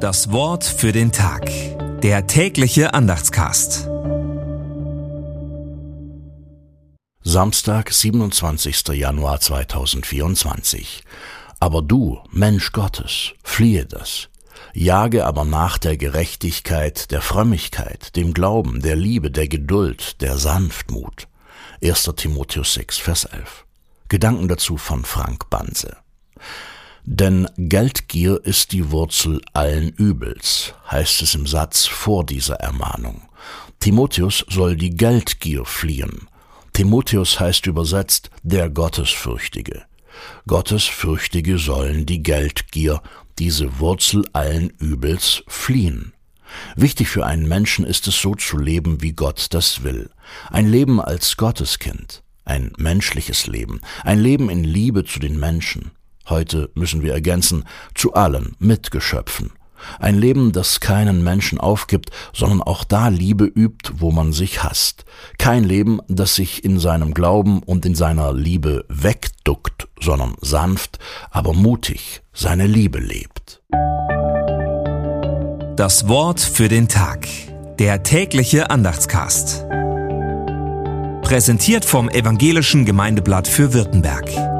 Das Wort für den Tag. Der tägliche Andachtscast. Samstag, 27. Januar 2024. Aber du, Mensch Gottes, fliehe das. Jage aber nach der Gerechtigkeit, der Frömmigkeit, dem Glauben, der Liebe, der Geduld, der Sanftmut. 1. Timotheus 6, Vers 11. Gedanken dazu von Frank Banse. Denn Geldgier ist die Wurzel allen Übels, heißt es im Satz vor dieser Ermahnung. Timotheus soll die Geldgier fliehen. Timotheus heißt übersetzt der Gottesfürchtige. Gottesfürchtige sollen die Geldgier, diese Wurzel allen Übels, fliehen. Wichtig für einen Menschen ist es so zu leben, wie Gott das will. Ein Leben als Gotteskind, ein menschliches Leben, ein Leben in Liebe zu den Menschen. Heute müssen wir ergänzen, zu allen Mitgeschöpfen. Ein Leben, das keinen Menschen aufgibt, sondern auch da Liebe übt, wo man sich hasst. Kein Leben, das sich in seinem Glauben und in seiner Liebe wegduckt, sondern sanft, aber mutig seine Liebe lebt. Das Wort für den Tag. Der tägliche Andachtscast. Präsentiert vom Evangelischen Gemeindeblatt für Württemberg.